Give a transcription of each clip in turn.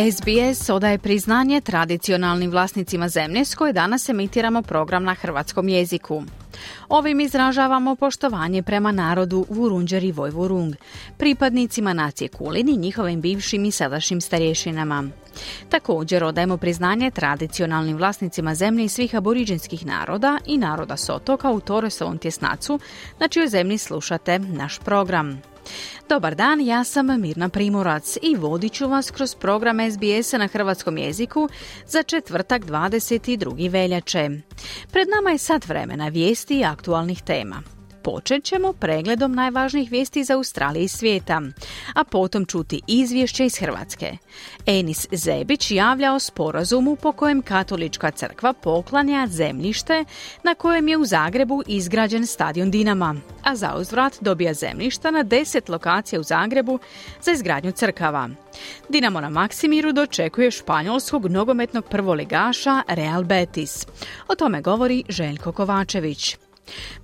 SBS odaje priznanje tradicionalnim vlasnicima zemlje s koje danas emitiramo program na hrvatskom jeziku. Ovim izražavamo poštovanje prema narodu Vurunđer i Vojvurung, pripadnicima nacije Kulin i njihovim bivšim i sadašnjim starješinama. Također odajemo priznanje tradicionalnim vlasnicima zemlje i svih aboriđinskih naroda i naroda Sotoka u Toresovom tjesnacu, na čijoj zemlji slušate naš program. Dobar dan, ja sam Mirna Primorac i vodit ću vas kroz program SBS na hrvatskom jeziku za četvrtak 22. veljače. Pred nama je sat vremena vijesti i aktualnih tema. Počet ćemo pregledom najvažnijih vijesti iz Australije i svijeta, a potom čuti izvješće iz Hrvatske. Enis Zebić javlja o sporazumu po kojem katolička crkva poklanja zemljište na kojem je u Zagrebu izgrađen stadion Dinama, a za uzvrat dobija zemljišta na deset lokacija u Zagrebu za izgradnju crkava. Dinamo na Maksimiru dočekuje španjolskog nogometnog prvoligaša Real Betis. O tome govori Željko Kovačević.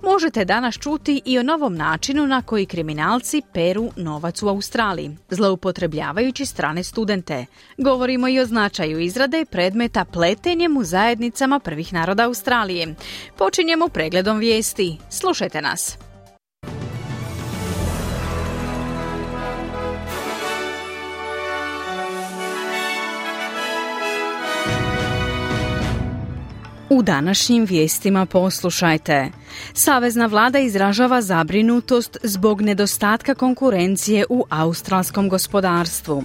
Možete danas čuti i o novom načinu na koji kriminalci peru novac u Australiji, zloupotrebljavajući strane studente. Govorimo i o značaju izrade predmeta pletenjem u zajednicama prvih naroda Australije. Počinjemo pregledom vijesti. Slušajte nas. U današnjim vijestima poslušajte. Savezna vlada izražava zabrinutost zbog nedostatka konkurencije u australskom gospodarstvu.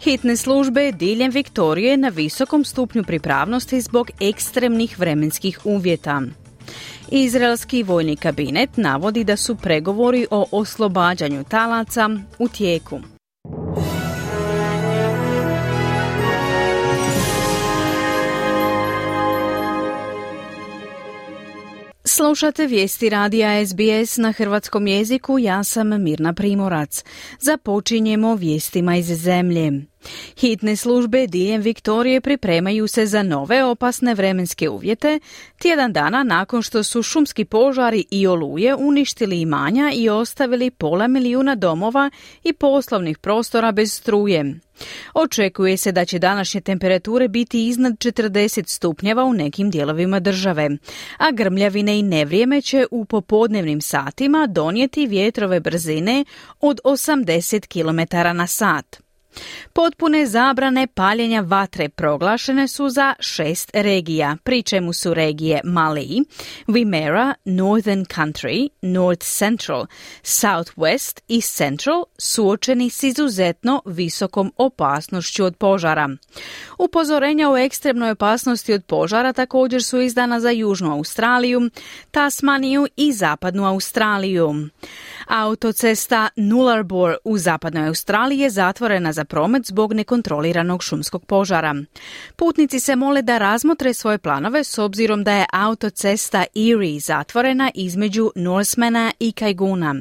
Hitne službe diljem Viktorije na visokom stupnju pripravnosti zbog ekstremnih vremenskih uvjeta. Izraelski vojni kabinet navodi da su pregovori o oslobađanju talaca u tijeku. Slušate vijesti radija SBS na hrvatskom jeziku, ja sam Mirna Primorac. Započinjemo vijestima iz zemlje. Hitne službe diljem Viktorije pripremaju se za nove opasne vremenske uvjete, tjedan dana nakon što su šumski požari i oluje uništili imanja i ostavili pola milijuna domova i poslovnih prostora bez struje. Očekuje se da će današnje temperature biti iznad 40 stupnjeva u nekim dijelovima države, a grmljavine i nevrijeme će u popodnevnim satima donijeti vjetrove brzine od 80 km na sat. Potpune zabrane paljenja vatre proglašene su za šest regija, pri čemu su regije Mali, Wimmera, Northern Country, North Central, Southwest i Central suočeni s izuzetno visokom opasnošću od požara. Upozorenja o ekstremnoj opasnosti od požara također su izdana za Južnu Australiju, Tasmaniju i Zapadnu Australiju. Autocesta Nullarbor u zapadnoj Australiji je zatvorena za promet zbog nekontroliranog šumskog požara. Putnici se mole da razmotre svoje planove s obzirom da je autocesta Erie zatvorena između Norsemana i Kajguna.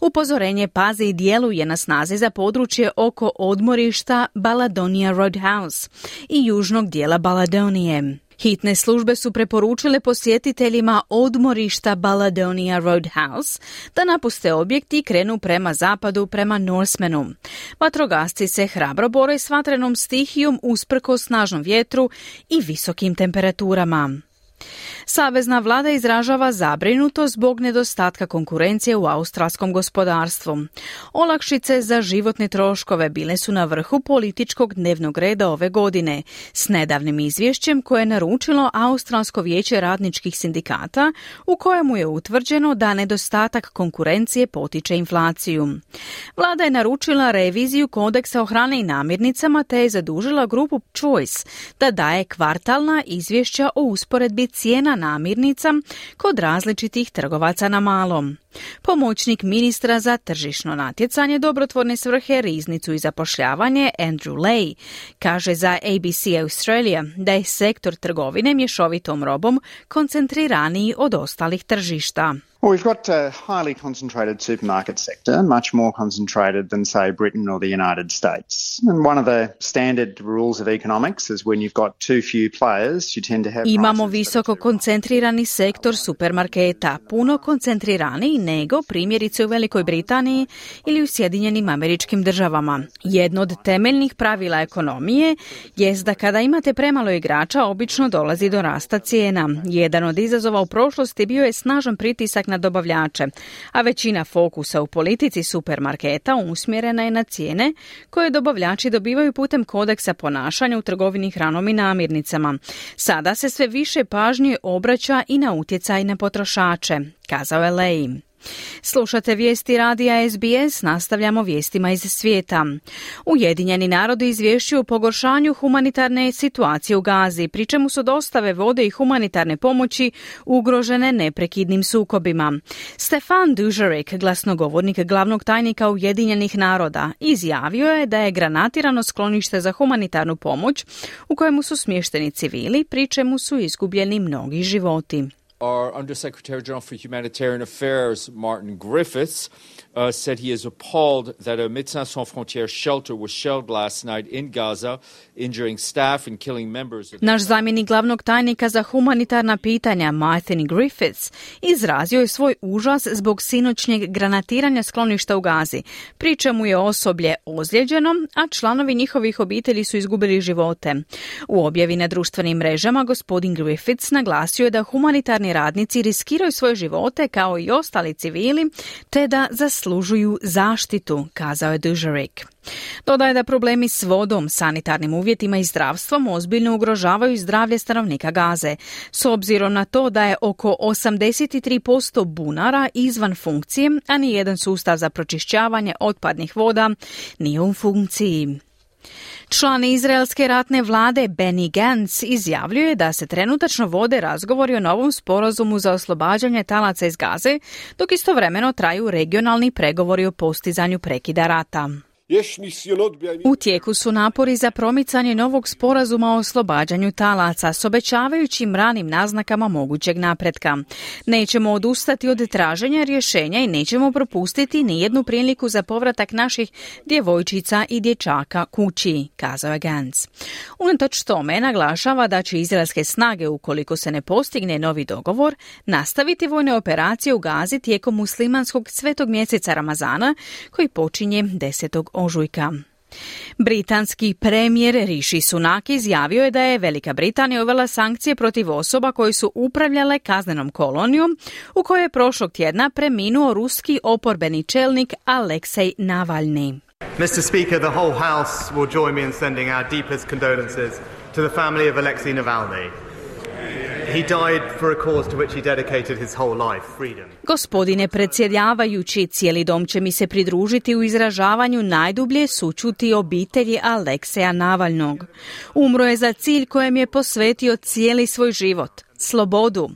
Upozorenje pazi i djeluje na snazi za područje oko odmorišta Baladonia Roadhouse i južnog dijela Baladonije. Hitne službe su preporučile posjetiteljima odmorišta Baladonia Roadhouse da napuste objekt i krenu prema zapadu prema Norsemanu. Vatrogasci se hrabro bore s vatrenom stihijom usprko snažnom vjetru i visokim temperaturama. Savezna vlada izražava zabrinuto zbog nedostatka konkurencije u australskom gospodarstvu. Olakšice za životne troškove bile su na vrhu političkog dnevnog reda ove godine s nedavnim izvješćem koje je naručilo Australsko vijeće radničkih sindikata u kojemu je utvrđeno da nedostatak konkurencije potiče inflaciju. Vlada je naručila reviziju kodeksa o hrane i namirnicama te je zadužila grupu Choice da daje kvartalna izvješća o usporedbi cijena namirnica kod različitih trgovaca na malom. Pomoćnik ministra za tržišno natjecanje, dobrotvorne svrhe, riznicu i zapošljavanje Andrew Lay kaže za ABC Australia da je sektor trgovine mješovitom robom koncentriraniji od ostalih tržišta. Well, we've got a highly concentrated supermarket sector, much more concentrated than, say, Britain or the United States. And one of the standard rules of economics is when you've got too few players, you tend to have Imamo visoko koncentrirani sektor supermarketa, puno koncentriraniji nego primjerice u Velikoj Britaniji ili u Sjedinjenim američkim državama. Jedno od temeljnih pravila ekonomije jest da kada imate premalo igrača, obično dolazi do rasta cijena. Jedan od izazova u prošlosti bio je snažan pritisak na dobavljače, a većina fokusa u politici supermarketa usmjerena je na cijene koje dobavljači dobivaju putem kodeksa ponašanja u trgovini hranom i namirnicama. Sada se sve više pažnje obraća i na utjecaj na potrošače, kazao je Lej. Slušate vijesti radija SBS, nastavljamo vijestima iz svijeta. Ujedinjeni narodi izvješćuju o pogoršanju humanitarne situacije u Gazi, pri čemu su dostave vode i humanitarne pomoći ugrožene neprekidnim sukobima. Stefan Dužarek, glasnogovornik glavnog tajnika Ujedinjenih naroda, izjavio je da je granatirano sklonište za humanitarnu pomoć u kojemu su smješteni civili, pri čemu su izgubljeni mnogi životi. Our Undersecretary General for Humanitarian Affairs, Martin Griffiths, uh, said he is appalled that a Médecins Sans Frontières shelter was shelled last night in Gaza, injuring staff and killing members. Naš zamjenik glavnog tajnika za humanitarna pitanja, Martin Griffiths, izrazio je svoj užas zbog sinoćnjeg granatiranja skloništa u Gazi, pri čemu je osoblje ozlijeđeno, a članovi njihovih obitelji su izgubili živote. U objavi na društvenim mrežama gospodin Griffiths naglasio je da humanitarni radnici riskiraju svoje živote kao i ostali civili, te da zaslužuju zaštitu, kazao je Dužarik. Dodaje da problemi s vodom, sanitarnim uvjetima i zdravstvom ozbiljno ugrožavaju zdravlje stanovnika Gaze, s obzirom na to da je oko 83% bunara izvan funkcije, a ni jedan sustav za pročišćavanje otpadnih voda nije u funkciji. Član izraelske ratne vlade Benny Gantz izjavljuje da se trenutačno vode razgovori o novom sporazumu za oslobađanje talaca iz Gaze, dok istovremeno traju regionalni pregovori o postizanju prekida rata. U tijeku su napori za promicanje novog sporazuma o oslobađanju talaca s obećavajućim ranim naznakama mogućeg napretka. Nećemo odustati od traženja rješenja i nećemo propustiti ni jednu priliku za povratak naših djevojčica i dječaka kući, kazao je Gantz. Unatoč tome naglašava da će izraelske snage, ukoliko se ne postigne novi dogovor, nastaviti vojne operacije u Gazi tijekom muslimanskog svetog mjeseca Ramazana koji počinje 10 ožujka. Britanski premijer Rishi Sunak izjavio je da je Velika Britanija uvela sankcije protiv osoba koji su upravljale kaznenom kolonijom u kojoj je prošlog tjedna preminuo ruski oporbeni čelnik Aleksej Navalny. Mr. Speaker, the whole House will join me in sending our deepest condolences to the family of Alexei Navalny. Gospodine predsjedavajući, cijeli dom će mi se pridružiti u izražavanju najdublje sučuti obitelji Alekseja Navalnog. Umro je za cilj kojem je posvetio cijeli svoj život, slobodu.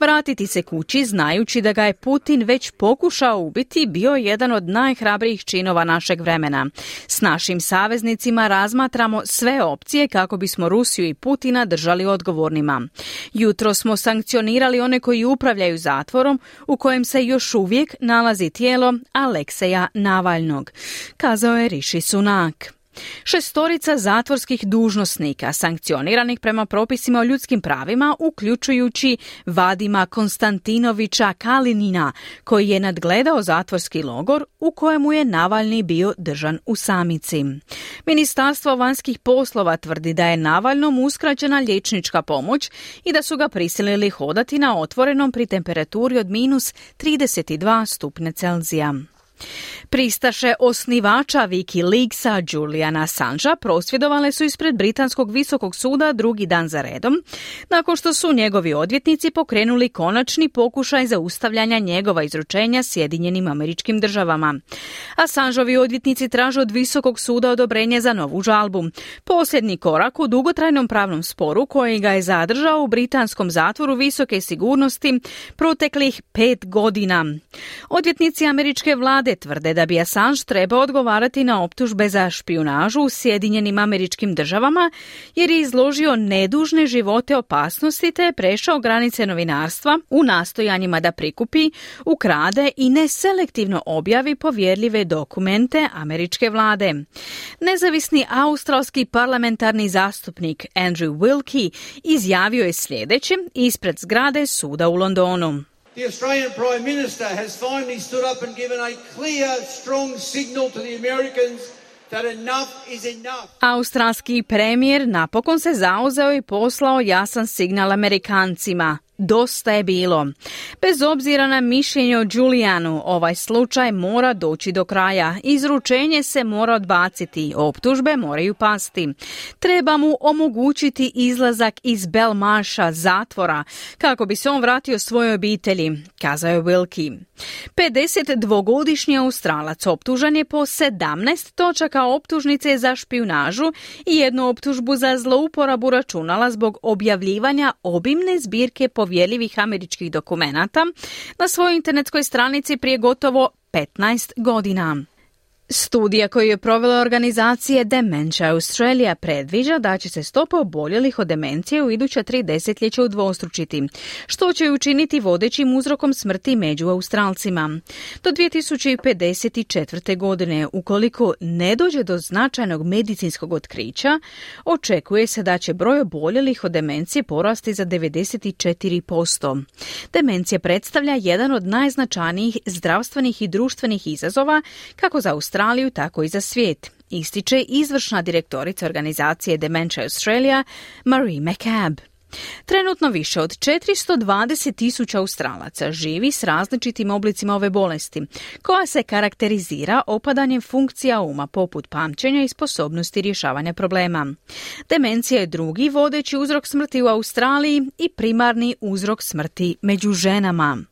Vratiti se kući znajući da ga je Putin već pokušao ubiti bio jedan od najhrabrijih činova našeg vremena. S našim saveznicima razmatramo sve opcije kako bismo Rusiju i Putina držali odgovornima. Jutro smo sankcionirali one koji upravljaju zatvorom u kojem se još uvijek nalazi tijelo Alekseja Navalnog, kazao je Rishi Sunak. Šestorica zatvorskih dužnosnika sankcioniranih prema propisima o ljudskim pravima, uključujući Vadima Konstantinovića Kalinina, koji je nadgledao zatvorski logor u kojemu je Navalni bio držan u samici. Ministarstvo vanjskih poslova tvrdi da je Navalnom uskraćena liječnička pomoć i da su ga prisilili hodati na otvorenom pri temperaturi od minus 32 stupne Celzija. Pristaše osnivača Wikileaksa Juliana Assangea prosvjedovale su ispred Britanskog visokog suda drugi dan za redom, nakon što su njegovi odvjetnici pokrenuli konačni pokušaj zaustavljanja njegova izručenja Sjedinjenim američkim državama. Assangeovi odvjetnici traže od visokog suda odobrenje za novu žalbu. Posljednji korak u dugotrajnom pravnom sporu koji ga je zadržao u britanskom zatvoru visoke sigurnosti proteklih pet godina. Odvjetnici američke vlade tvrde da bi Assange trebao odgovarati na optužbe za špijunažu u Sjedinjenim američkim državama jer je izložio nedužne živote opasnosti te je prešao granice novinarstva u nastojanjima da prikupi, ukrade i neselektivno objavi povjerljive dokumente američke vlade. Nezavisni australski parlamentarni zastupnik Andrew Wilkie izjavio je sljedeće ispred zgrade suda u Londonu. The Australian Prime Minister has finally stood up and given a clear, strong signal to the Americans that enough is enough. Australski premijer napokon se zauzeo i poslao jasan signal Amerikancima. Dosta je bilo. Bez obzira na mišljenje o Julijanu, ovaj slučaj mora doći do kraja. Izručenje se mora odbaciti, optužbe moraju pasti. Treba mu omogućiti izlazak iz Belmaša zatvora kako bi se on vratio svojoj obitelji, kazao je Wilkie. 52-godišnji Australac optužan je po 17 točaka optužnice za špijunažu i jednu optužbu za zlouporabu računala zbog objavljivanja obimne zbirke povjerljivih američkih dokumenata na svojoj internetskoj stranici prije gotovo 15 godina. Studija koju je provela organizacije Dementia Australia predviđa da će se stopa oboljelih od demencije u iduća tri desetljeća udvostručiti, što će učiniti vodećim uzrokom smrti među Australcima. Do 2054. godine, ukoliko ne dođe do značajnog medicinskog otkrića, očekuje se da će broj oboljelih od demencije porasti za 94%. Demencija predstavlja jedan od najznačajnijih zdravstvenih i društvenih izazova kako za Australiju Australiju, tako i za svijet, ističe izvršna direktorica organizacije Dementia Australia, Marie McCabe. Trenutno više od 420 tisuća Australaca živi s različitim oblicima ove bolesti, koja se karakterizira opadanjem funkcija uma poput pamćenja i sposobnosti rješavanja problema. Demencija je drugi vodeći uzrok smrti u Australiji i primarni uzrok smrti među ženama.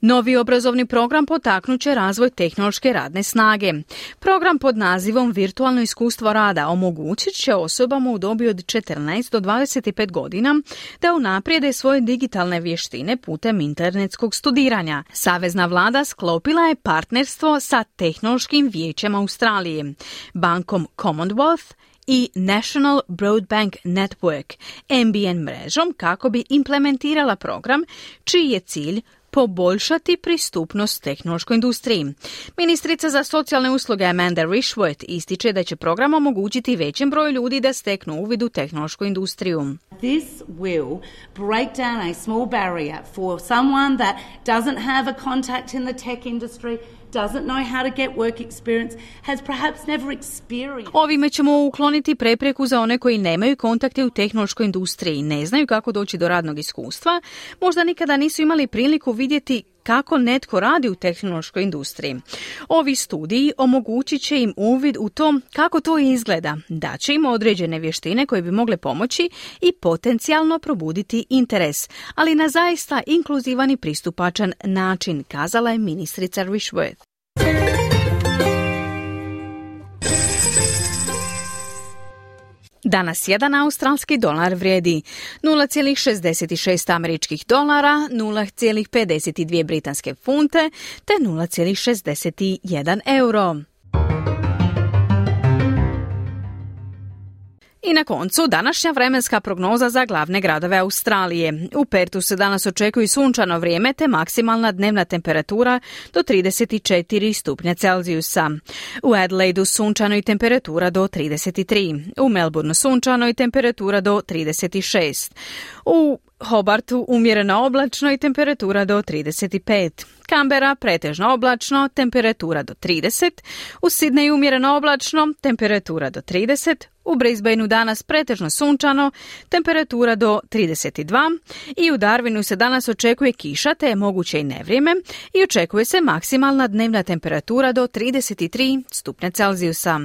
Novi obrazovni program potaknut će razvoj tehnološke radne snage. Program pod nazivom Virtualno iskustvo rada omogućit će osobama u dobi od 14 do 25 godina da unaprijede svoje digitalne vještine putem internetskog studiranja. Savezna vlada sklopila je partnerstvo sa Tehnološkim vijećem Australije, bankom Commonwealth i National Broadbank Network, NBN mrežom kako bi implementirala program čiji je cilj poboljšati pristupnost tehnološkoj industriji. Ministrica za socijalne usluge Amanda Rishworth ističe da će program omogućiti većem broju ljudi da steknu uvid u tehnološku industriju. This will break down a small barrier for someone that doesn't have a contact in the tech industry doesn't know how to get work experience, has perhaps never experienced. Ovime ćemo ukloniti prepreku za one koji nemaju kontakte u tehnološkoj industriji, ne znaju kako doći do radnog iskustva, možda nikada nisu imali priliku vidjeti kako netko radi u tehnološkoj industriji. Ovi studiji omogućit će im uvid u to kako to izgleda, da će im određene vještine koje bi mogle pomoći i potencijalno probuditi interes, ali na zaista inkluzivan i pristupačan način, kazala je ministrica Rishworth. Danas jedan australski dolar vrijedi 0,66 američkih dolara, 0,52 britanske funte te 0,61 euro. I na koncu današnja vremenska prognoza za glavne gradove Australije. U Pertu se danas očekuje sunčano vrijeme te maksimalna dnevna temperatura do 34 stupnja Celzijusa. U Adelaidu sunčano i temperatura do 33. U Melbourneu sunčano i temperatura do 36. U Hobartu umjereno oblačno i temperatura do 35. Kambera pretežno oblačno, temperatura do 30. U Sidneju umjereno oblačno, temperatura do 30. U Brisbaneu danas pretežno sunčano, temperatura do 32 i u Darwinu se danas očekuje kiša te je moguće i nevrijeme i očekuje se maksimalna dnevna temperatura do 33 stupnja Celzijusa.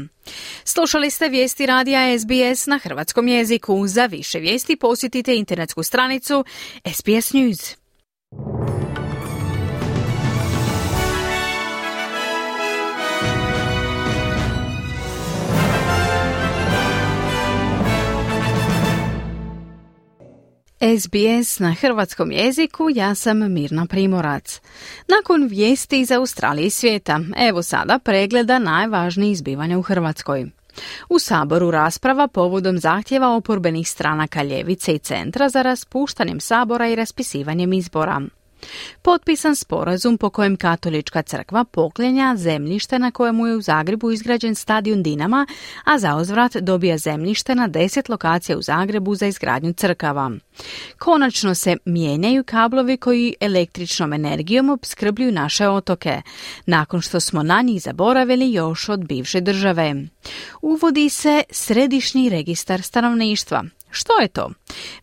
Slušali ste vijesti radija SBS na hrvatskom jeziku. Za više vijesti posjetite internetsku stranicu SBS News. SBS na hrvatskom jeziku, ja sam Mirna Primorac. Nakon vijesti iz Australije i svijeta, evo sada pregleda najvažnijih izbivanja u Hrvatskoj. U Saboru rasprava povodom zahtjeva oporbenih stranaka Ljevice i Centra za raspuštanjem Sabora i raspisivanjem izbora. Potpisan sporazum po kojem katolička crkva poklenja zemljište na kojemu je u Zagrebu izgrađen stadion Dinama, a za uzvrat dobija zemljište na deset lokacija u Zagrebu za izgradnju crkava. Konačno se mijenjaju kablovi koji električnom energijom opskrbljuju naše otoke, nakon što smo na njih zaboravili još od bivše države. Uvodi se središnji registar stanovništva. Što je to?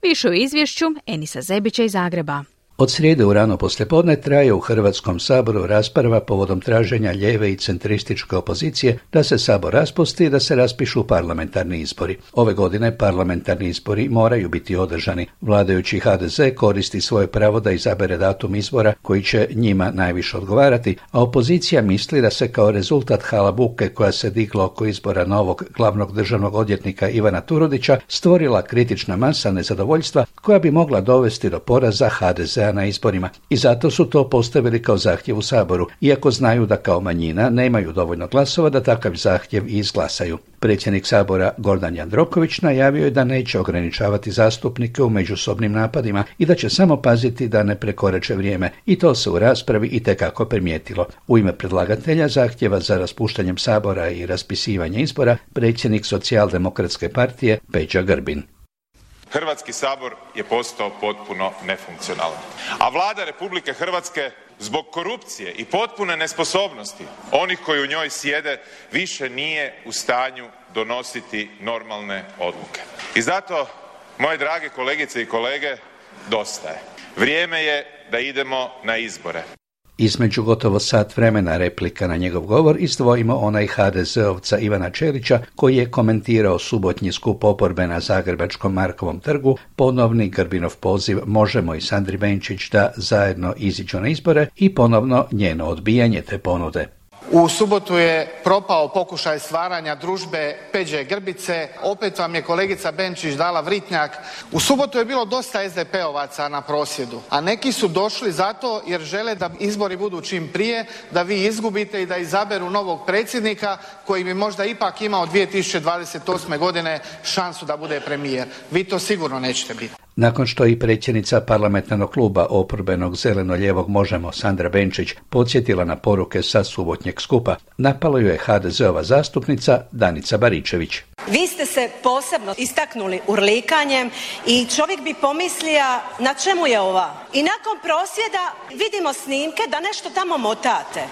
Više u izvješću Enisa Zebića iz Zagreba. Od srijede u rano poslijepodne traje u Hrvatskom saboru rasprava povodom traženja lijeve i centrističke opozicije da se sabor raspusti i da se raspišu parlamentarni izbori. Ove godine parlamentarni izbori moraju biti održani. Vladajući HDZ koristi svoje pravo da izabere datum izbora koji će njima najviše odgovarati, a opozicija misli da se kao rezultat halabuke koja se digla oko izbora novog glavnog državnog odjetnika Ivana Turudića stvorila kritična masa nezadovoljstva koja bi mogla dovesti do poraza HDZ na izborima i zato su to postavili kao zahtjev u Saboru, iako znaju da kao manjina nemaju dovoljno glasova da takav zahtjev i izglasaju. Predsjednik Sabora Gordan Jandroković najavio je da neće ograničavati zastupnike u međusobnim napadima i da će samo paziti da ne prekorače vrijeme i to se u raspravi i tekako primijetilo. U ime predlagatelja zahtjeva za raspuštanjem Sabora i raspisivanje izbora predsjednik socijaldemokratske partije Peđa Grbin. Hrvatski sabor je postao potpuno nefunkcionalan. A vlada Republike Hrvatske zbog korupcije i potpune nesposobnosti onih koji u njoj sjede više nije u stanju donositi normalne odluke. I zato, moje drage kolegice i kolege, dosta je. Vrijeme je da idemo na izbore. Između gotovo sat vremena replika na njegov govor izdvojimo onaj HDZ-ovca Ivana Čelića koji je komentirao subotnji skup oporbe na Zagrebačkom Markovom trgu, ponovni Grbinov poziv Možemo i Sandri Benčić da zajedno iziđu na izbore i ponovno njeno odbijanje te ponude. U subotu je propao pokušaj stvaranja družbe Peđe Grbice, opet vam je kolegica Benčić dala vritnjak. U subotu je bilo dosta SDP-ovaca na prosjedu, a neki su došli zato jer žele da izbori budu čim prije, da vi izgubite i da izaberu novog predsjednika koji bi možda ipak imao 2028. godine šansu da bude premijer. Vi to sigurno nećete biti. Nakon što i predsjednica parlamentarnog kluba oporbenog zeleno-lijevog Možemo Sandra Benčić podsjetila na poruke sa subotnjeg skupa, napalo ju je HDZ-ova zastupnica Danica Baričević. Vi ste se posebno istaknuli urlikanjem i čovjek bi pomislija na čemu je ova. I nakon prosvjeda vidimo snimke da nešto tamo motate.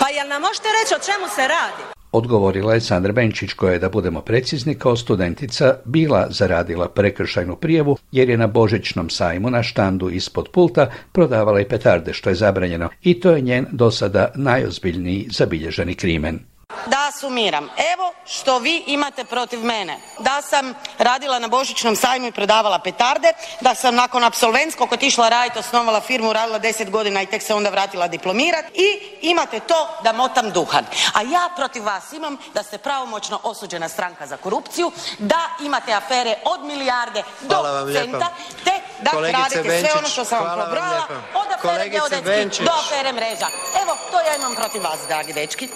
Pa jel nam možete reći o čemu se radi? Odgovorila je Sandra Benčić koja je, da budemo precizni, kao studentica bila zaradila prekršajnu prijevu jer je na božićnom sajmu na štandu ispod pulta prodavala i petarde što je zabranjeno i to je njen do sada najozbiljniji zabilježeni krimen. Da sumiram, evo što vi imate protiv mene. Da sam radila na Božićnom sajmu i prodavala petarde, da sam nakon apsolventskog otišla raditi, osnovala firmu, radila deset godina i tek se onda vratila diplomirat i imate to da motam duhan. A ja protiv vas imam da ste pravomoćno osuđena stranka za korupciju, da imate afere od milijarde do centa, te da radite sve ono što sam vam pobrala, od afere geodetski do afere mreža. Evo, to ja imam protiv vas, dragi dečki.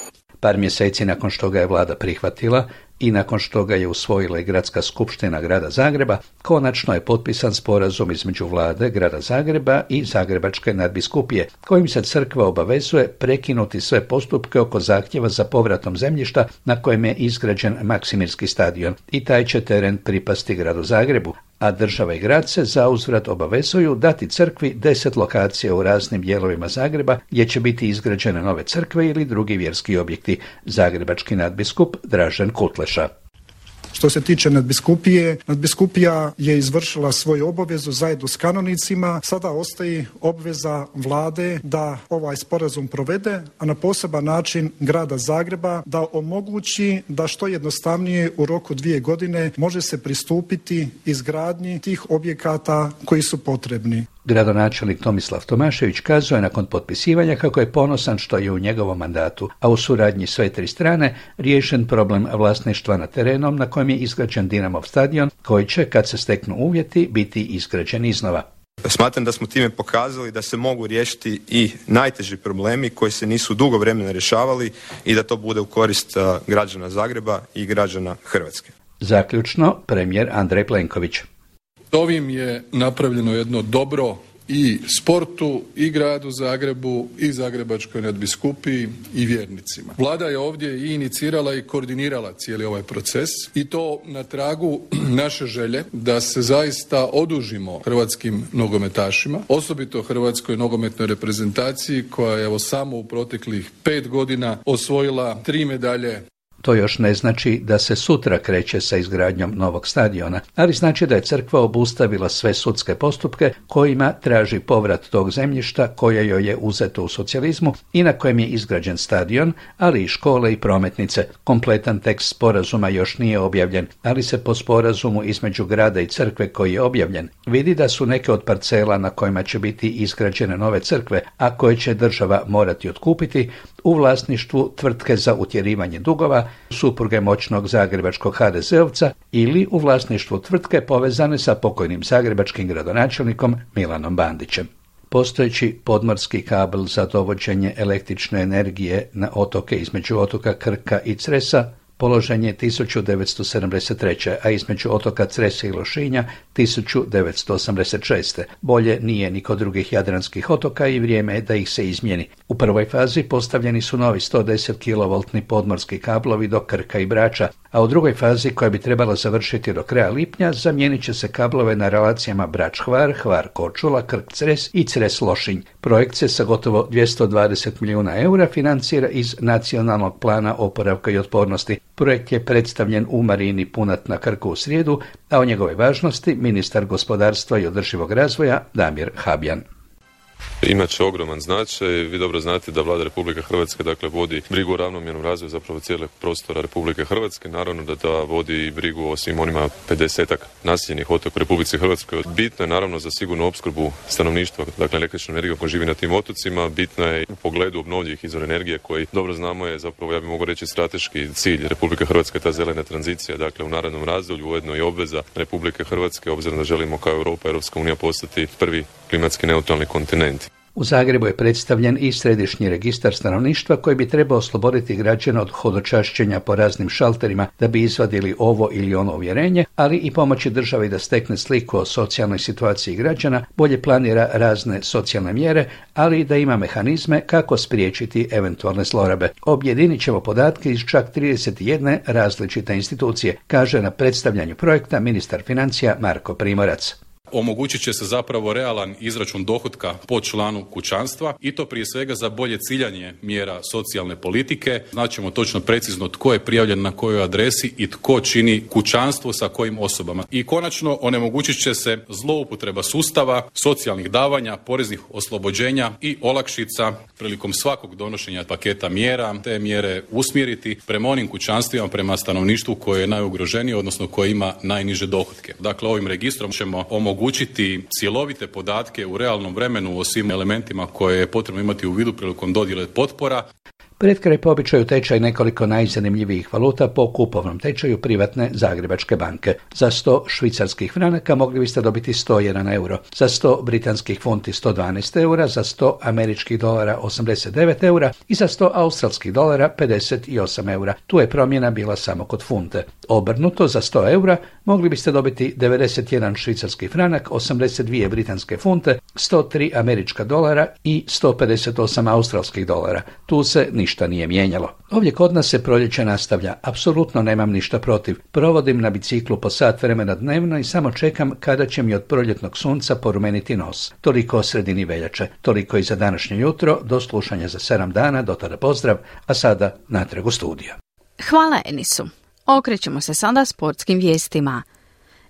Par mjeseci nakon što ga je vlada prihvatila i nakon što ga je usvojila i gradska skupština grada Zagreba, konačno je potpisan sporazum između vlade grada Zagreba i Zagrebačke nadbiskupije, kojim se crkva obavezuje prekinuti sve postupke oko zahtjeva za povratom zemljišta na kojem je izgrađen Maksimirski stadion. I taj će teren pripasti gradu Zagrebu, a država i grad se zauzvrat obavezuju dati crkvi deset lokacija u raznim dijelovima Zagreba gdje će biti izgrađene nove crkve ili drugi vjerski objekti. Zagrebački nadbiskup Dražen Kutleša. Što se tiče nadbiskupije, nadbiskupija je izvršila svoju obavezu zajedno s kanonicima. Sada ostaje obveza vlade da ovaj sporazum provede, a na poseban način grada Zagreba da omogući da što jednostavnije u roku dvije godine može se pristupiti izgradnji tih objekata koji su potrebni. Gradonačelnik Tomislav Tomašević kazuje nakon potpisivanja kako je ponosan što je u njegovom mandatu, a u suradnji sve tri strane riješen problem vlasništva na terenom na kojem je izgrađen Dinamov stadion, koji će, kad se steknu uvjeti, biti izgrađen iznova. Smatram da smo time pokazali da se mogu riješiti i najteži problemi koji se nisu dugo vremena rješavali i da to bude u korist građana Zagreba i građana Hrvatske. Zaključno, premijer Andrej Plenković. Ovim je napravljeno jedno dobro i sportu i gradu Zagrebu i Zagrebačkoj nadbiskupiji i vjernicima. Vlada je ovdje i inicirala i koordinirala cijeli ovaj proces i to na tragu naše želje da se zaista odužimo hrvatskim nogometašima, osobito hrvatskoj nogometnoj reprezentaciji koja je evo samo u proteklih pet godina osvojila tri medalje to još ne znači da se sutra kreće sa izgradnjom novog stadiona, ali znači da je crkva obustavila sve sudske postupke kojima traži povrat tog zemljišta koje joj je uzeto u socijalizmu i na kojem je izgrađen stadion, ali i škole i prometnice. Kompletan tekst sporazuma još nije objavljen, ali se po sporazumu između grada i crkve koji je objavljen vidi da su neke od parcela na kojima će biti izgrađene nove crkve, a koje će država morati otkupiti, u vlasništvu tvrtke za utjerivanje dugova, supruge moćnog zagrebačkog HDZ-ovca ili u vlasništvu tvrtke povezane sa pokojnim zagrebačkim gradonačelnikom Milanom Bandićem. Postojeći podmorski kabel za dovođenje električne energije na otoke između otoka Krka i Cresa položen je 1973. a između otoka Cresa i Lošinja 1986. Bolje nije ni kod drugih jadranskih otoka i vrijeme je da ih se izmjeni. U prvoj fazi postavljeni su novi 110 kV podmorski kablovi do Krka i Brača, a u drugoj fazi koja bi trebala završiti do kraja lipnja zamijenit će se kablove na relacijama Brač-Hvar, Hvar-Korčula, Krk-Cres i Cres-Lošinj. Projekt se sa gotovo 220 milijuna eura financira iz nacionalnog plana oporavka i otpornosti. Projekt je predstavljen u Marini Punat na Krku u srijedu, a o njegove važnosti ministar gospodarstva i održivog razvoja Damir Habjan imat će ogroman značaj. Vi dobro znate da vlada Republike Hrvatske dakle vodi brigu o ravnomjernom razvoju zapravo cijelog prostora Republike Hrvatske. Naravno da da vodi brigu o svim onima 50 naseljenih otoka u Republici Hrvatskoj. Bitno je naravno za sigurnu opskrbu stanovništva, dakle električnom energijom koja živi na tim otocima. Bitno je u pogledu obnovljivih izvora energije koji dobro znamo je zapravo ja bih mogao reći strateški cilj Republike Hrvatske ta zelena tranzicija. Dakle u narednom razdoblju ujedno i obveza Republike Hrvatske obzirom da želimo kao Europa, Europska unija postati prvi klimatski neutralni kontinent. U Zagrebu je predstavljen i središnji registar stanovništva koji bi trebao osloboditi građana od hodočašćenja po raznim šalterima da bi izvadili ovo ili ono uvjerenje, ali i pomoći državi da stekne sliku o socijalnoj situaciji građana, bolje planira razne socijalne mjere, ali i da ima mehanizme kako spriječiti eventualne zlorabe. Objedinit ćemo podatke iz čak 31 različite institucije, kaže na predstavljanju projekta ministar financija Marko Primorac omogućit će se zapravo realan izračun dohotka po članu kućanstva i to prije svega za bolje ciljanje mjera socijalne politike. Znaćemo točno precizno tko je prijavljen na kojoj adresi i tko čini kućanstvo sa kojim osobama. I konačno onemogućit će se zloupotreba sustava, socijalnih davanja, poreznih oslobođenja i olakšica prilikom svakog donošenja paketa mjera, te mjere usmjeriti prema onim kućanstvima, prema stanovništvu koje je najugroženije, odnosno koje ima najniže dohotke. Dakle, ovim registrom ćemo omogućiti omogućiti cjelovite podatke u realnom vremenu o svim elementima koje je potrebno imati u vidu prilikom dodjele potpora. Pred kraj po običaju tečaj nekoliko najzanimljivijih valuta po kupovnom tečaju privatne Zagrebačke banke. Za 100 švicarskih franaka mogli biste dobiti 101 euro, za 100 britanskih funti 112 eura, za 100 američkih dolara 89 eura i za 100 australskih dolara 58 eura. Tu je promjena bila samo kod funte. Obrnuto za 100 eura mogli biste dobiti 91 švicarski franak, 82 britanske funte, 103 američka dolara i 158 australskih dolara. Tu se ništa ništa nije mijenjalo. Ovdje kod nas se proljeće nastavlja. Apsolutno nemam ništa protiv. Provodim na biciklu po sat vremena dnevno i samo čekam kada će mi od proljetnog sunca porumeniti nos. Toliko o sredini veljače, toliko i za današnje jutro, do slušanja za sedam dana, do tada pozdrav, a sada natrag u studio. Hvala Enisu. Okrećemo se sada sportskim vijestima.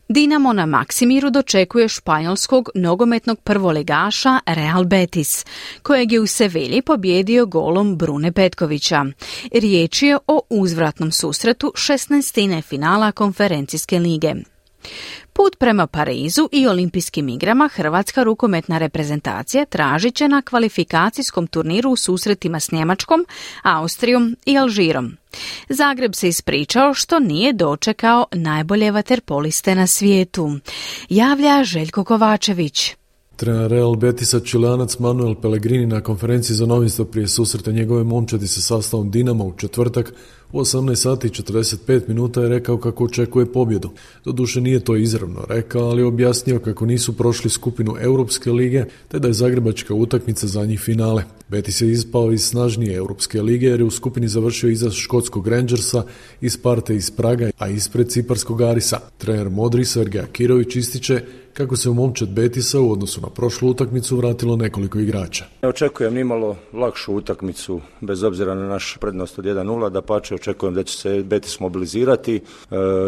Dinamo na Maksimiru dočekuje španjolskog nogometnog prvoligaša Real Betis, kojeg je u Sevilji pobjedio golom Brune Petkovića. Riječ je o uzvratnom susretu 16. finala konferencijske lige. Put prema Parizu i olimpijskim igrama Hrvatska rukometna reprezentacija tražit će na kvalifikacijskom turniru u susretima s Njemačkom, Austrijom i Alžirom. Zagreb se ispričao što nije dočekao najbolje vaterpoliste na svijetu. Javlja Željko Kovačević. Trener Real Betisa Čilanac Manuel Pellegrini na konferenciji za novinstvo prije susreta njegove momčadi sa sastavom Dinama u četvrtak u 18 sati i 45 minuta je rekao kako očekuje pobjedu. Doduše nije to izravno rekao, ali objasnio kako nisu prošli skupinu Europske lige, te da je zagrebačka utakmica za njih finale. Betis je ispao iz snažnije Europske lige jer je u skupini završio iza škotskog Rangersa, iz Parte iz Praga, a ispred Ciparskog Arisa. Trener Modri Sergej Akirović ističe kako se u momčad Betisa u odnosu na prošlu utakmicu vratilo nekoliko igrača. Ne očekujem nimalo lakšu utakmicu bez obzira na naš prednost od 1-0, da pače očekujem da će se Betis mobilizirati, e,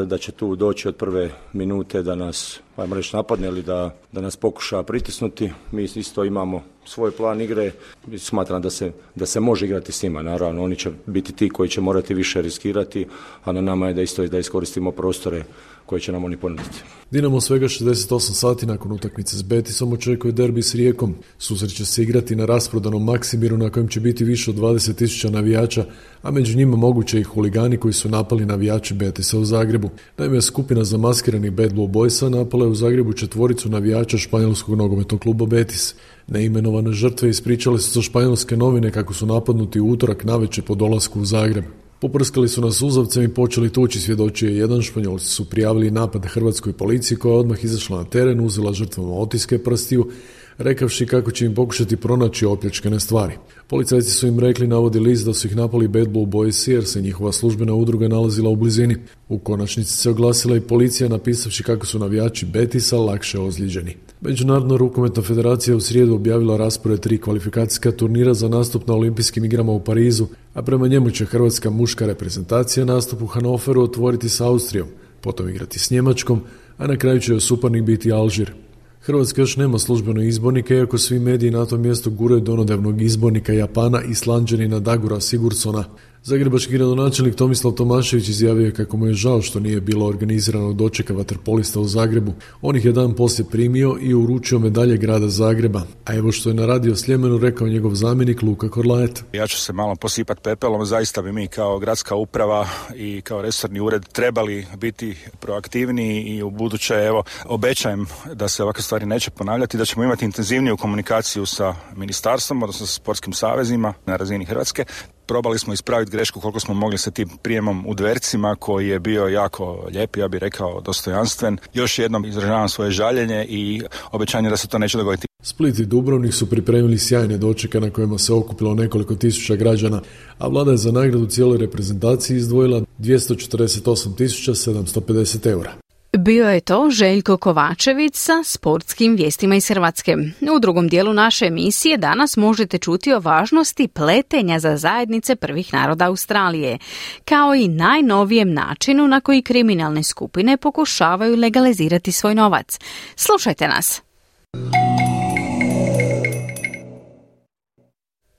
da će tu doći od prve minute da nas ajmo reći napadne ili da, da nas pokuša pritisnuti. Mi isto imamo svoj plan igre i smatram da se, da se može igrati s njima. Naravno, oni će biti ti koji će morati više riskirati, a na nama je da isto da iskoristimo prostore koje će nam oni ponuditi. Dinamo svega 68 sati nakon utakmice s Betisom očekuje derbi s Rijekom. Susret će se igrati na rasprodanom Maksimiru na kojem će biti više od 20.000 navijača, a među njima moguće i huligani koji su napali navijači Betisa u Zagrebu. Naime, skupina zamaskiranih Bad Blue Boysa napala je u Zagrebu četvoricu navijača španjolskog nogometnog kluba Betis. Neimenovane žrtve ispričale su za španjolske novine kako su napadnuti u utorak navečer po dolasku u Zagreb. Poprskali su nas uzavcem i počeli tući svjedočije jedan španjolci su prijavili napad hrvatskoj policiji koja je odmah izašla na teren, uzela žrtvama otiske prstiju, rekavši kako će im pokušati pronaći opljačkane stvari. Policajci su im rekli navodi list da su ih napali Bad Blue Boys jer se njihova službena udruga nalazila u blizini. U konačnici se oglasila i policija napisavši kako su navijači Betisa lakše ozlijeđeni. Međunarodna rukometna federacija u srijedu objavila raspored tri kvalifikacijska turnira za nastup na olimpijskim igrama u Parizu, a prema njemu će hrvatska muška reprezentacija nastup u Hanoveru otvoriti s Austrijom, potom igrati s Njemačkom, a na kraju će suparnik biti Alžir. Hrvatska još nema službeno izbornika, iako svi mediji na tom mjestu guraju donodevnog izbornika Japana i slanđanina Dagura Sigursona. Zagrebački gradonačelnik Tomislav Tomašević izjavio je kako mu je žao što nije bilo organiziranog dočeka vaterpolista u Zagrebu. On ih je dan poslije primio i uručio medalje grada Zagreba. A evo što je na radio Sljemenu rekao njegov zamjenik Luka Korlajet. Ja ću se malo posipati pepelom, zaista bi mi kao gradska uprava i kao resorni ured trebali biti proaktivniji i u buduće evo obećajem da se ovakve stvari neće ponavljati, da ćemo imati intenzivniju komunikaciju sa ministarstvom, odnosno sa sportskim savezima na razini Hrvatske, probali smo ispraviti grešku koliko smo mogli sa tim prijemom u dvercima koji je bio jako lijep, ja bih rekao dostojanstven. Još jednom izražavam svoje žaljenje i obećanje da se to neće dogoditi. Split i Dubrovnik su pripremili sjajne dočeke na kojima se okupilo nekoliko tisuća građana, a vlada je za nagradu cijeloj reprezentaciji izdvojila 248.750 eura. Bio je to Željko Kovačević sa sportskim vijestima iz Hrvatske. U drugom dijelu naše emisije danas možete čuti o važnosti pletenja za zajednice prvih naroda Australije, kao i najnovijem načinu na koji kriminalne skupine pokušavaju legalizirati svoj novac. Slušajte nas!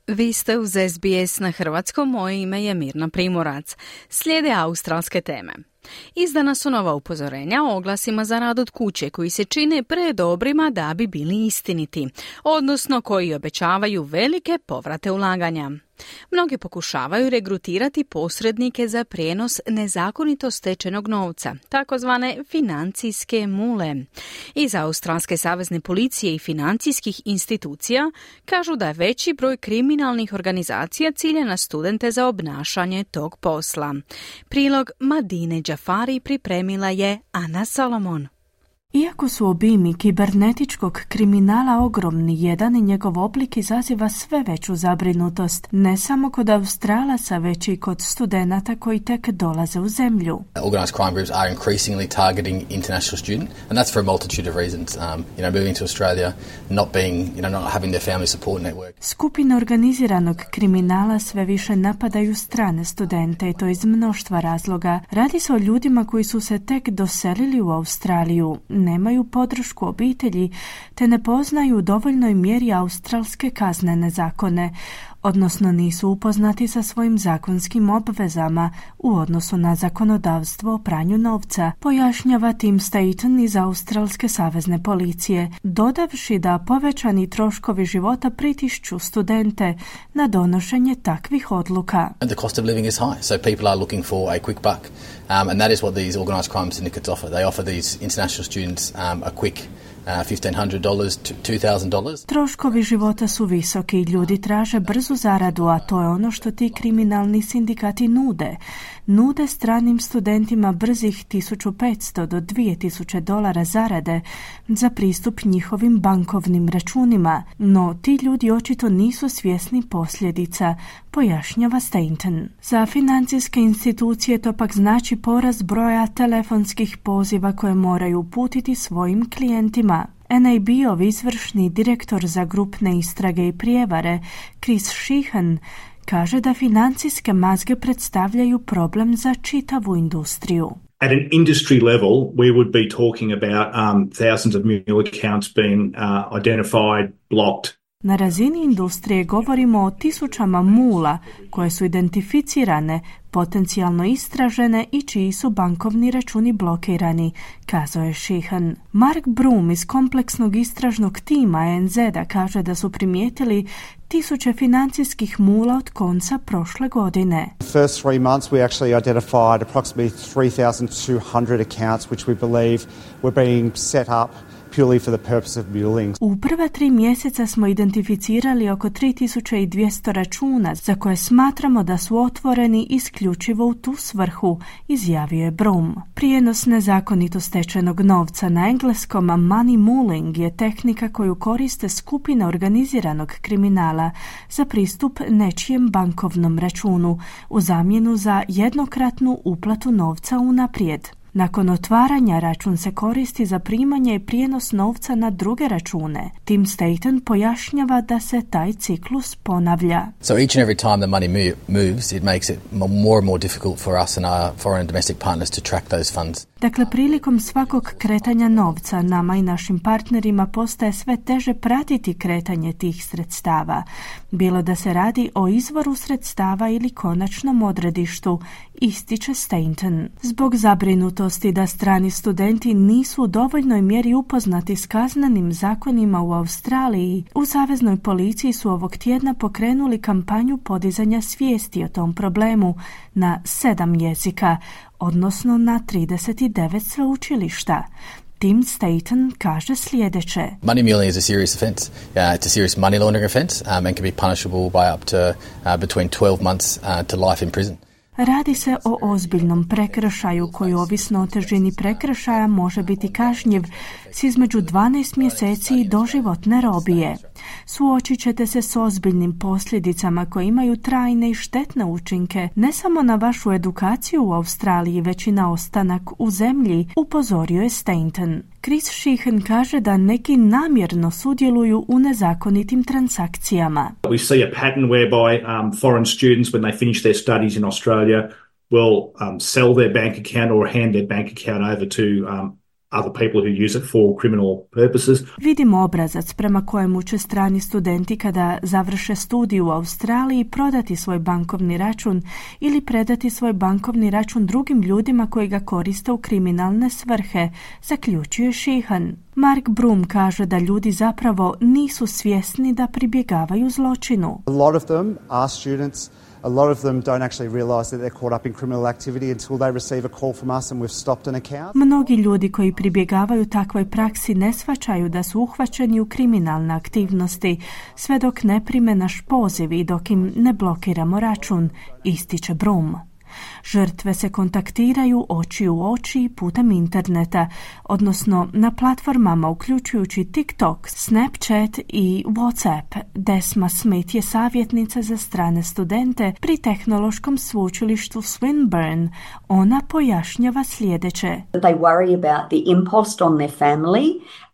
Vi ste uz SBS na Hrvatskom, moje ime je Mirna Primorac. Slijede australske teme. Izdana su nova upozorenja o oglasima za rad od kuće koji se čine predobrima da bi bili istiniti, odnosno koji obećavaju velike povrate ulaganja. Mnogi pokušavaju regrutirati posrednike za prijenos nezakonito stečenog novca, takozvane financijske mule. Iz Australske savezne policije i financijskih institucija kažu da je veći broj kriminalnih organizacija cilja na studente za obnašanje tog posla. Prilog Madine Džafari pripremila je Ana Solomon. Iako su obimi kibernetičkog kriminala ogromni, jedan i njegov oblik izaziva sve veću zabrinutost, ne samo kod Australaca, već i kod studenata koji tek dolaze u zemlju. Organized crime groups are increasingly targeting international students, and that's for a multitude of reasons. Um, you know, moving to Australia, not being, you know, not having their family support network. Skupine organiziranog kriminala sve više napadaju strane studente i to iz mnoštva razloga. Radi se o ljudima koji su se tek doselili u Australiju, nemaju podršku obitelji te ne poznaju u dovoljnoj mjeri australske kaznene zakone, odnosno nisu upoznati sa svojim zakonskim obvezama u odnosu na zakonodavstvo o pranju novca, pojašnjava Tim Staten iz Australske savezne policije, dodavši da povećani troškovi života pritišću studente na donošenje takvih odluka. The cost of living is high, so people are looking for a quick buck. Um, and that is what these organised crime syndicates offer. They offer these international students um, a quick $1,500 Troškovi života su visoki. I ljudi traže brzu zaradu, a to je ono što ti kriminalni sindikati nude. Nude stranim studentima brzih 1500 do 2000 dolara zarade za pristup njihovim bankovnim računima, no ti ljudi očito nisu svjesni posljedica, pojašnjava Stainton. Za financijske institucije to pak znači porast broja telefonskih poziva koje moraju uputiti svojim klijentima. NAB-ov izvršni direktor za grupne istrage i prijevare, Chris Sheehan, kaže da financijske mazge predstavljaju problem za čitavu industriju. At an industry level, we would be talking about um, thousands of mule accounts being uh, identified, blocked, na razini industrije govorimo o tisućama mula koje su identificirane, potencijalno istražene i čiji su bankovni računi blokirani, kazao je Šihan. Mark Broom iz kompleksnog istražnog tima NZ-a kaže da su primijetili tisuće financijskih mula od konca prošle godine. First three months we actually identified approximately 3,200 accounts which we believe were being set up U prva tri mjeseca smo identificirali oko 3200 računa za koje smatramo da su otvoreni isključivo u tu svrhu, izjavio je Brum. Prijenos nezakonito stečenog novca na engleskom money muling je tehnika koju koriste skupine organiziranog kriminala za pristup nečijem bankovnom računu u zamjenu za jednokratnu uplatu novca unaprijed. Nakon otvaranja račun se koristi za primanje i prijenos novca na druge račune. Tim Staten pojašnjava da se taj ciklus ponavlja. So each and every time the money moves, it makes it more and more difficult for us and our foreign and domestic partners to track those funds. Dakle, prilikom svakog kretanja novca nama i našim partnerima postaje sve teže pratiti kretanje tih sredstava, bilo da se radi o izvoru sredstava ili konačnom odredištu, ističe Stainton. Zbog zabrinutosti da strani studenti nisu u dovoljnoj mjeri upoznati s kaznenim zakonima u Australiji, u Saveznoj policiji su ovog tjedna pokrenuli kampanju podizanja svijesti o tom problemu na sedam jezika, odnosno na 39 sveučilišta. Tim Staten kaže sljedeće. Money muling is a serious offence. Uh, it's a serious money laundering offence um, and can be punishable by up to uh, between 12 months uh, to life in prison. Radi se o ozbiljnom prekršaju koji ovisno o težini prekršaja može biti kažnjiv s između 12 mjeseci i doživotne robije. Suočit ćete se s ozbiljnim posljedicama koje imaju trajne i štetne učinke ne samo na vašu edukaciju u Australiji, već i na ostanak u zemlji, upozorio je Stainton. Chris Sheehan kaže da neki namjerno sudjeluju u nezakonitim transakcijama. We see a pattern whereby um, foreign students when they finish their studies in Australia will um, sell their bank account or hand their bank account over to um, other people who use it for criminal purposes. Vidimo obrazac prema kojemu će strani studenti kada završe studiju u Australiji prodati svoj bankovni račun ili predati svoj bankovni račun drugim ljudima koji ga koriste u kriminalne svrhe, zaključuje Šihan. Mark Broom kaže da ljudi zapravo nisu svjesni da pribjegavaju zločinu. A lot of them are students a lot of them don't actually realize that they're caught up in criminal activity until they receive a call from us and we've stopped an account. Mnogi ljudi koji pribjegavaju takvoj praksi ne shvaćaju da su uhvaćeni u kriminalne aktivnosti sve dok ne prime naš poziv i dok im ne blokiramo račun, ističe Brum. Žrtve se kontaktiraju oči u oči putem interneta, odnosno na platformama uključujući TikTok, Snapchat i WhatsApp. Desma Smith je savjetnica za strane studente pri tehnološkom sveučilištu Swinburne. Ona pojašnjava sljedeće. They worry about the impost on their family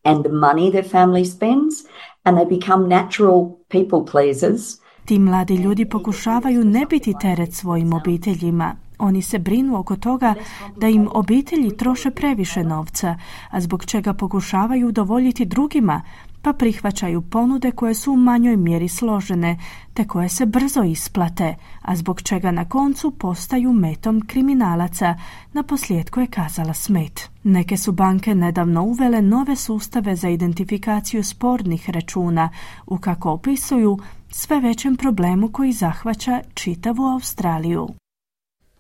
and the money their family spends and they become natural people pleasers. Ti mladi ljudi pokušavaju ne biti teret svojim obiteljima. Oni se brinu oko toga da im obitelji troše previše novca, a zbog čega pokušavaju udovoljiti drugima, pa prihvaćaju ponude koje su u manjoj mjeri složene, te koje se brzo isplate, a zbog čega na koncu postaju metom kriminalaca, na posljedku je kazala Smet. Neke su banke nedavno uvele nove sustave za identifikaciju spornih računa, u kako opisuju sve većem problemu koji zahvaća čitavu Australiju.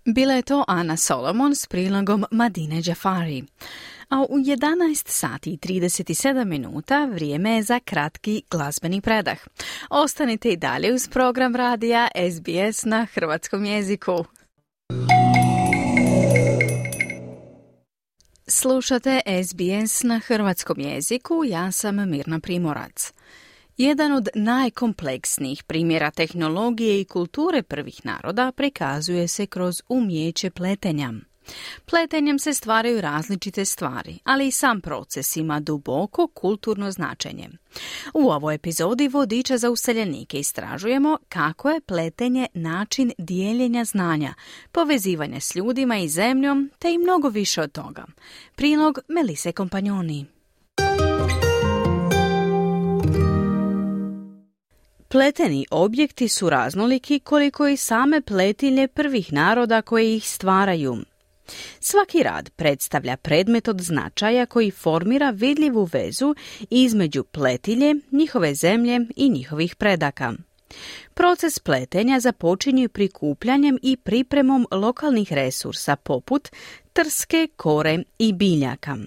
Bila je to Ana Solomon s prilogom Madine Jafari. A u 11 sati i 37 minuta vrijeme je za kratki glazbeni predah. Ostanite i dalje uz program radija SBS na hrvatskom jeziku. Slušate SBS na hrvatskom jeziku, ja sam Mirna Primorac. Jedan od najkompleksnijih primjera tehnologije i kulture prvih naroda prikazuje se kroz umjeće pletenja. Pletenjem se stvaraju različite stvari, ali i sam proces ima duboko kulturno značenje. U ovoj epizodi vodiča za useljenike istražujemo kako je pletenje način dijeljenja znanja, povezivanja s ljudima i zemljom, te i mnogo više od toga. Prilog Melise Kompanjoni. Pleteni objekti su raznoliki koliko i same pletilje prvih naroda koje ih stvaraju. Svaki rad predstavlja predmet od značaja koji formira vidljivu vezu između pletilje, njihove zemlje i njihovih predaka. Proces pletenja započinje prikupljanjem i pripremom lokalnih resursa poput trske, kore i biljaka.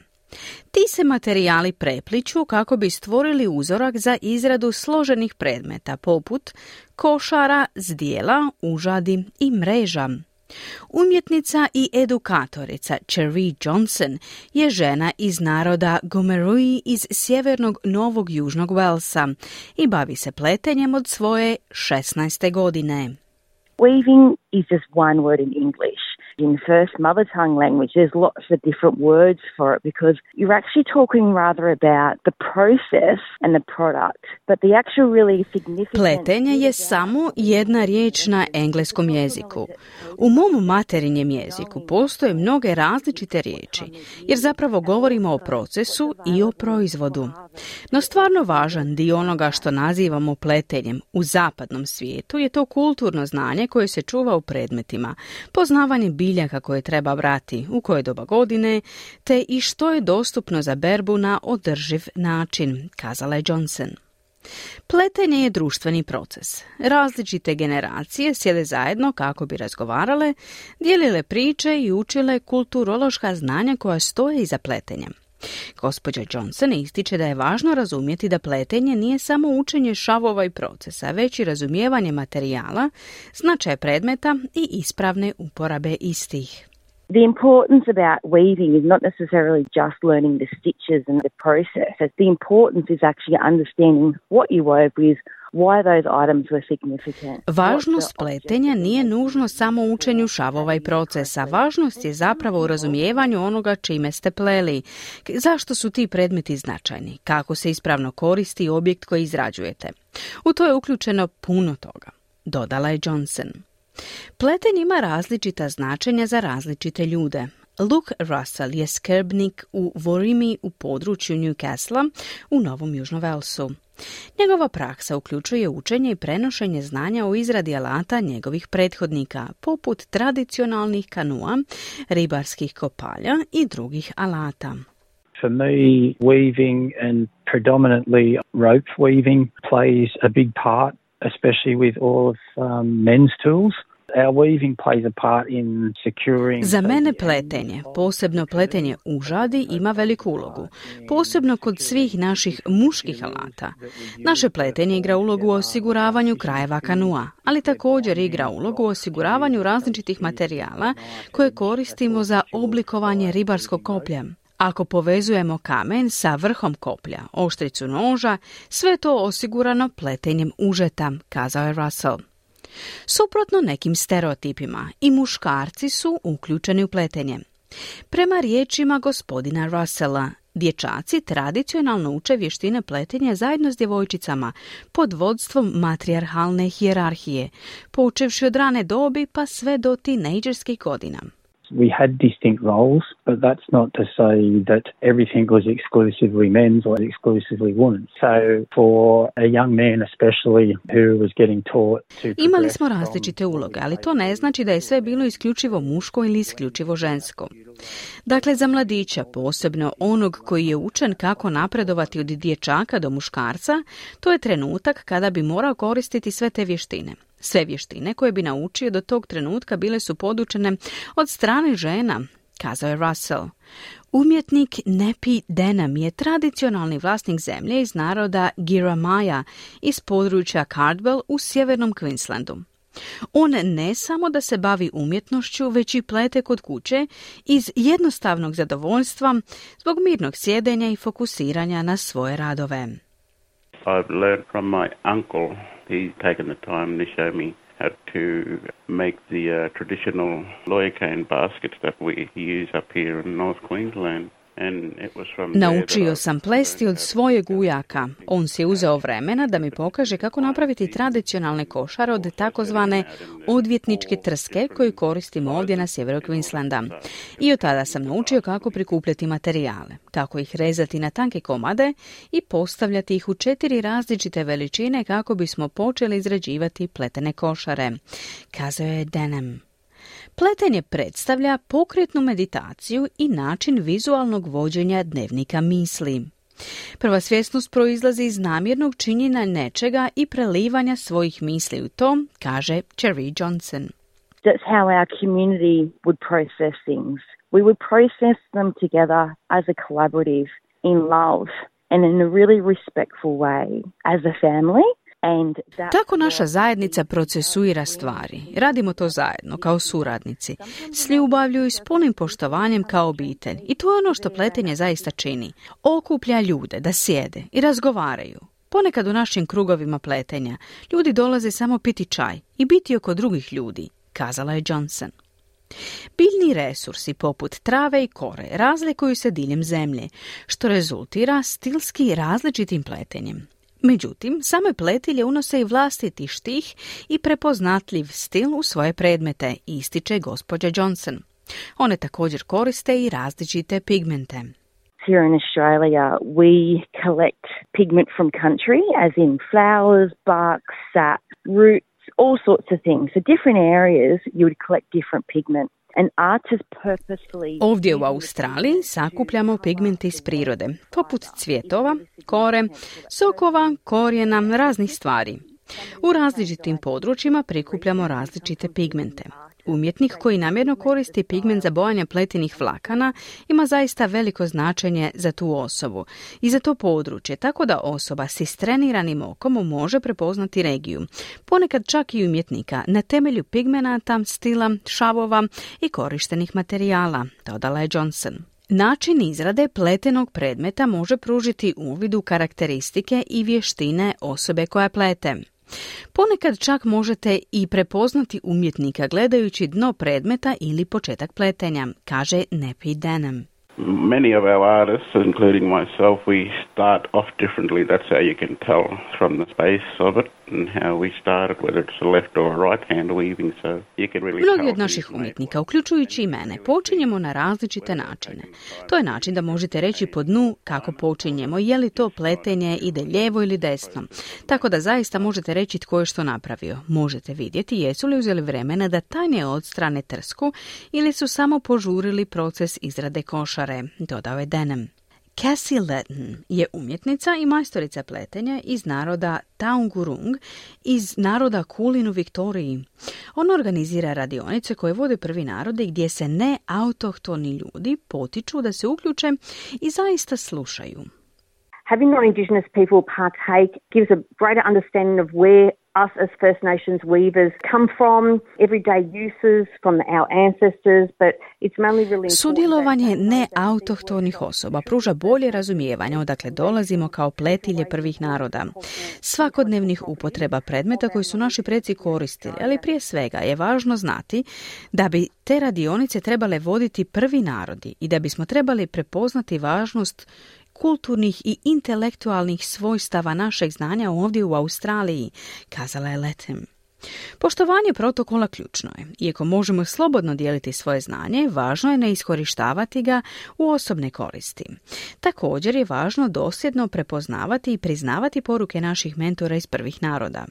Ti se materijali prepliču kako bi stvorili uzorak za izradu složenih predmeta poput košara, zdjela, užadi i mreža. Umjetnica i edukatorica Cherry Johnson je žena iz naroda Gomerui iz sjevernog Novog Južnog Walesa i bavi se pletenjem od svoje 16. godine. Weaving is just one word in English. In first mother tongue language, there's lots of different words for it because you're actually talking rather about the process and the product. But the actual really significant... Pletenje je samo jedna riječ na engleskom jeziku. U mom materinjem jeziku postoje mnoge različite riječi, jer zapravo govorimo o procesu i o proizvodu. No stvarno važan dio onoga što nazivamo pletenjem u zapadnom svijetu je to kulturno znanje koje se čuva u predmetima, poznavanje biljaka koje treba brati, u koje doba godine, te i što je dostupno za berbu na održiv način, kazala je Johnson. Pletenje je društveni proces. Različite generacije sjede zajedno kako bi razgovarale, dijelile priče i učile kulturološka znanja koja stoje iza pletenja. Gospođa Johnson ističe da je važno razumjeti da pletenje nije samo učenje šavova i procesa, već i razumijevanje materijala, značaj predmeta i ispravne uporabe istih. The importance about weaving is not necessarily just learning the stitches and the process. The importance is actually understanding what you wove with, Važnost pletenja nije nužno samo učenju šavova i procesa. Važnost je zapravo u razumijevanju onoga čime ste pleli. Zašto su ti predmeti značajni? Kako se ispravno koristi objekt koji izrađujete? U to je uključeno puno toga, dodala je Johnson. Pleten ima različita značenja za različite ljude. Luke Russell je skrbnik u Vorimi u području Newcastle u Novom Južnom Velsu. Njegova praksa uključuje učenje i prenošenje znanja o izradi alata njegovih prethodnika, poput tradicionalnih kanua, ribarskih kopalja i drugih alata. For me, weaving and predominantly rope weaving plays a big part, especially with all of um, men's tools. Za mene pletenje, posebno pletenje u žadi, ima veliku ulogu. Posebno kod svih naših muških alata. Naše pletenje igra ulogu u osiguravanju krajeva kanua, ali također igra ulogu u osiguravanju različitih materijala koje koristimo za oblikovanje ribarskog koplja. Ako povezujemo kamen sa vrhom koplja, oštricu noža, sve to osigurano pletenjem užeta, kazao je Russell. Suprotno nekim stereotipima, i muškarci su uključeni u pletenje. Prema riječima gospodina Russella, dječaci tradicionalno uče vještine pletenja zajedno s djevojčicama pod vodstvom matrijarhalne hijerarhije, počevši od rane dobi pa sve do tinejdžerskih godina. We had distinct roles, but that's not to say that everything was exclusively men's or exclusively women's. So for a young man especially who was getting taught to Imali smo različite uloge, ali to ne znači da je sve bilo isključivo muško ili isključivo žensko. Dakle, za mladića, posebno onog koji je učen kako napredovati od dječaka do muškarca, to je trenutak kada bi morao koristiti sve te vještine. Sve vještine koje bi naučio do tog trenutka bile su podučene od strane žena, kazao je Russell. Umjetnik Nepi Denham je tradicionalni vlasnik zemlje iz naroda Giramaja iz područja Cardwell u sjevernom Queenslandu. On ne samo da se bavi umjetnošću, već i plete kod kuće iz jednostavnog zadovoljstva zbog mirnog sjedenja i fokusiranja na svoje radove. He's taken the time to show me how to make the uh, traditional lawyer cane baskets that we use up here in North Queensland. Naučio sam plesti od svojeg ujaka. On si je uzeo vremena da mi pokaže kako napraviti tradicionalne košare od takozvane odvjetničke trske koju koristimo ovdje na sjeveru Queenslanda. I od tada sam naučio kako prikupljati materijale, kako ih rezati na tanke komade i postavljati ih u četiri različite veličine kako bismo počeli izrađivati pletene košare. Kazao je Denem. Pletenje predstavlja pokretnu meditaciju i način vizualnog vođenja dnevnika misli. Prva svjesnost proizlazi iz namjernog činjenja nečega i prelivanja svojih misli u to, kaže Cherry Johnson. That's how our community would process things. We would process them together as a collaborative in love and in a really respectful way as a family. Tako naša zajednica procesuira stvari. Radimo to zajedno, kao suradnici. S ljubavlju i s punim poštovanjem kao obitelj. I to je ono što pletenje zaista čini. Okuplja ljude da sjede i razgovaraju. Ponekad u našim krugovima pletenja ljudi dolaze samo piti čaj i biti oko drugih ljudi, kazala je Johnson. Biljni resursi poput trave i kore razlikuju se diljem zemlje, što rezultira stilski različitim pletenjem. Međutim, same pletilje unose i vlastiti štih i prepoznatljiv stil u svoje predmete, ističe gospođa Johnson. One također koriste i različite pigmente. Here in Australia, we collect pigment from country, as in flowers, bark, sap, roots, all sorts of things. So different areas, you would collect different pigment. Ovdje u Australiji sakupljamo pigmente iz prirode, poput cvjetova, kore, sokova, korijena, raznih stvari. U različitim područjima prikupljamo različite pigmente. Umjetnik koji namjerno koristi pigment za bojanje pletenih vlakana ima zaista veliko značenje za tu osobu i za to područje, tako da osoba s istreniranim okom može prepoznati regiju, ponekad čak i umjetnika, na temelju pigmenata, stila, šavova i korištenih materijala, dodala je Johnson. Način izrade pletenog predmeta može pružiti uvid u karakteristike i vještine osobe koja plete. Ponekad čak možete i prepoznati umjetnika gledajući dno predmeta ili početak pletenja, kaže Nepi Denem. Many of our artists, including myself, we start off differently. That's how you can tell from the space of it. Mnogi od naših umjetnika, uključujući i mene, počinjemo na različite načine. To je način da možete reći po dnu kako počinjemo, je li to pletenje ide lijevo ili desno. Tako da zaista možete reći tko je što napravio. Možete vidjeti jesu li uzeli vremena da tajnije odstrane trsku ili su samo požurili proces izrade košare, dodao je Denem. Cassie Letton je umjetnica i majstorica pletenja iz naroda Taungurung iz naroda Kulin u Viktoriji. Ona organizira radionice koje vode prvi narodi gdje se ne autohtoni ljudi potiču da se uključe i zaista slušaju. Having non-Indigenous people partake gives a greater understanding of where us as First Nations weavers come from, everyday uses from our ancestors, but it's mainly really Sudjelovanje neautohtonih osoba pruža bolje razumijevanje odakle dolazimo kao pletilje prvih naroda. Svakodnevnih upotreba predmeta koji su naši preci koristili, ali prije svega je važno znati da bi te radionice trebale voditi prvi narodi i da bismo trebali prepoznati važnost kulturnih i intelektualnih svojstava našeg znanja ovdje u Australiji, kazala je Letem. Poštovanje protokola ključno je. Iako možemo slobodno dijeliti svoje znanje, važno je ne iskorištavati ga u osobne koristi. Također je važno dosljedno prepoznavati i priznavati poruke naših mentora iz prvih naroda.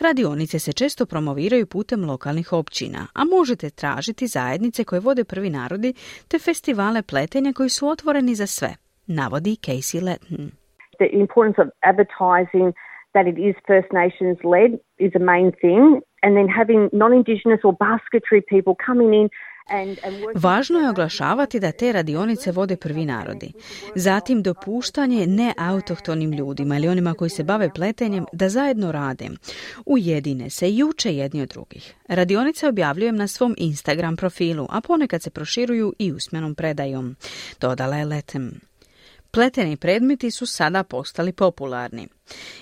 Radionice se često promoviraju putem lokalnih općina, a možete tražiti zajednice koje vode prvi narodi te festivale pletenja koji su otvoreni za sve, navodi Casey Letton. The importance of advertising that it is First Nations led is a main thing, and then having non-Indigenous or basketry people coming in Važno je oglašavati da te radionice vode prvi narodi. Zatim dopuštanje neautohtonim ljudima ili onima koji se bave pletenjem da zajedno rade. Ujedine se i uče jedni od drugih. Radionice objavljujem na svom Instagram profilu, a ponekad se proširuju i usmenom predajom. Dodala je Letem. Pleteni predmeti su sada postali popularni.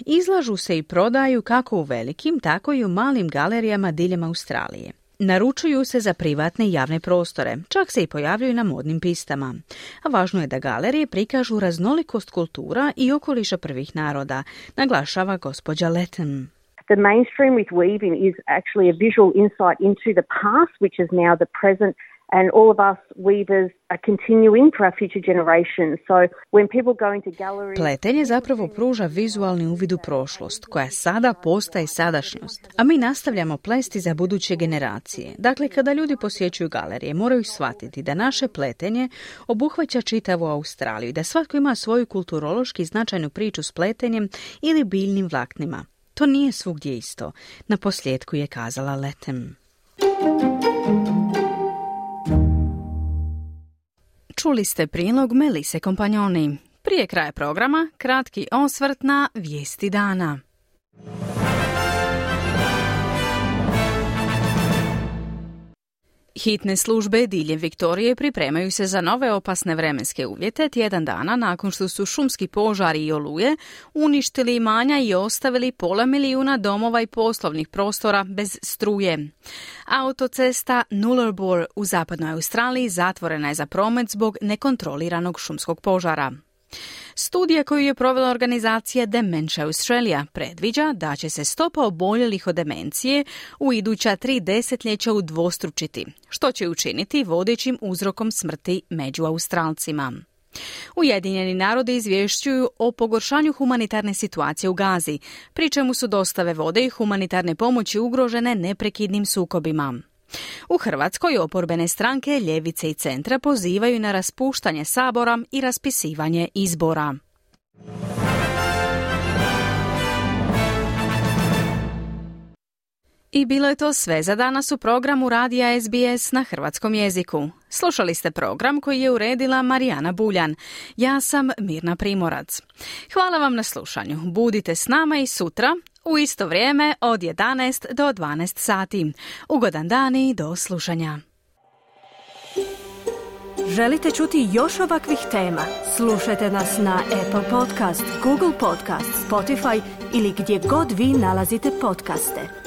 Izlažu se i prodaju kako u velikim, tako i u malim galerijama diljem Australije. Naručuju se za privatne i javne prostore, čak se i pojavljuju na modnim pistama. A važno je da galerije prikažu raznolikost kultura i okoliša prvih naroda, naglašava gospođa Letten. The mainstream with weaving is actually a visual insight into the past, which is now the present Pletenje zapravo pruža vizualni uvid u prošlost, koja sada postaje sadašnjost, a mi nastavljamo plesti za buduće generacije. Dakle, kada ljudi posjećuju galerije, moraju shvatiti da naše pletenje obuhvaća čitavu Australiju i da svatko ima svoju kulturološki značajnu priču s pletenjem ili biljnim vlaknima. To nije svugdje isto. Na posljedku je kazala Letem. Čuli ste prilog Melise Kompanjoni. Prije kraja programa, kratki osvrt na vijesti dana. Hitne službe diljem Viktorije pripremaju se za nove opasne vremenske uvjete tjedan dana nakon što su šumski požari i oluje uništili imanja i ostavili pola milijuna domova i poslovnih prostora bez struje. Autocesta Nullarbor u zapadnoj Australiji zatvorena je za promet zbog nekontroliranog šumskog požara. Studija koju je provela organizacija Dementia Australia predviđa da će se stopa oboljelih od demencije u iduća tri desetljeća udvostručiti, što će učiniti vodećim uzrokom smrti među Australcima. Ujedinjeni narodi izvješćuju o pogoršanju humanitarne situacije u Gazi, pri čemu su dostave vode i humanitarne pomoći ugrožene neprekidnim sukobima. U Hrvatskoj oporbene stranke Ljevice i Centra pozivaju na raspuštanje sabora i raspisivanje izbora. I bilo je to sve za danas u programu Radija SBS na hrvatskom jeziku. Slušali ste program koji je uredila Marijana Buljan. Ja sam Mirna Primorac. Hvala vam na slušanju. Budite s nama i sutra u isto vrijeme od 11 do 12 sati. Ugodan dan i do slušanja. Želite čuti još ovakvih tema? Slušajte nas na Apple Podcast, Google Podcast, Spotify ili gdje god vi nalazite podcaste.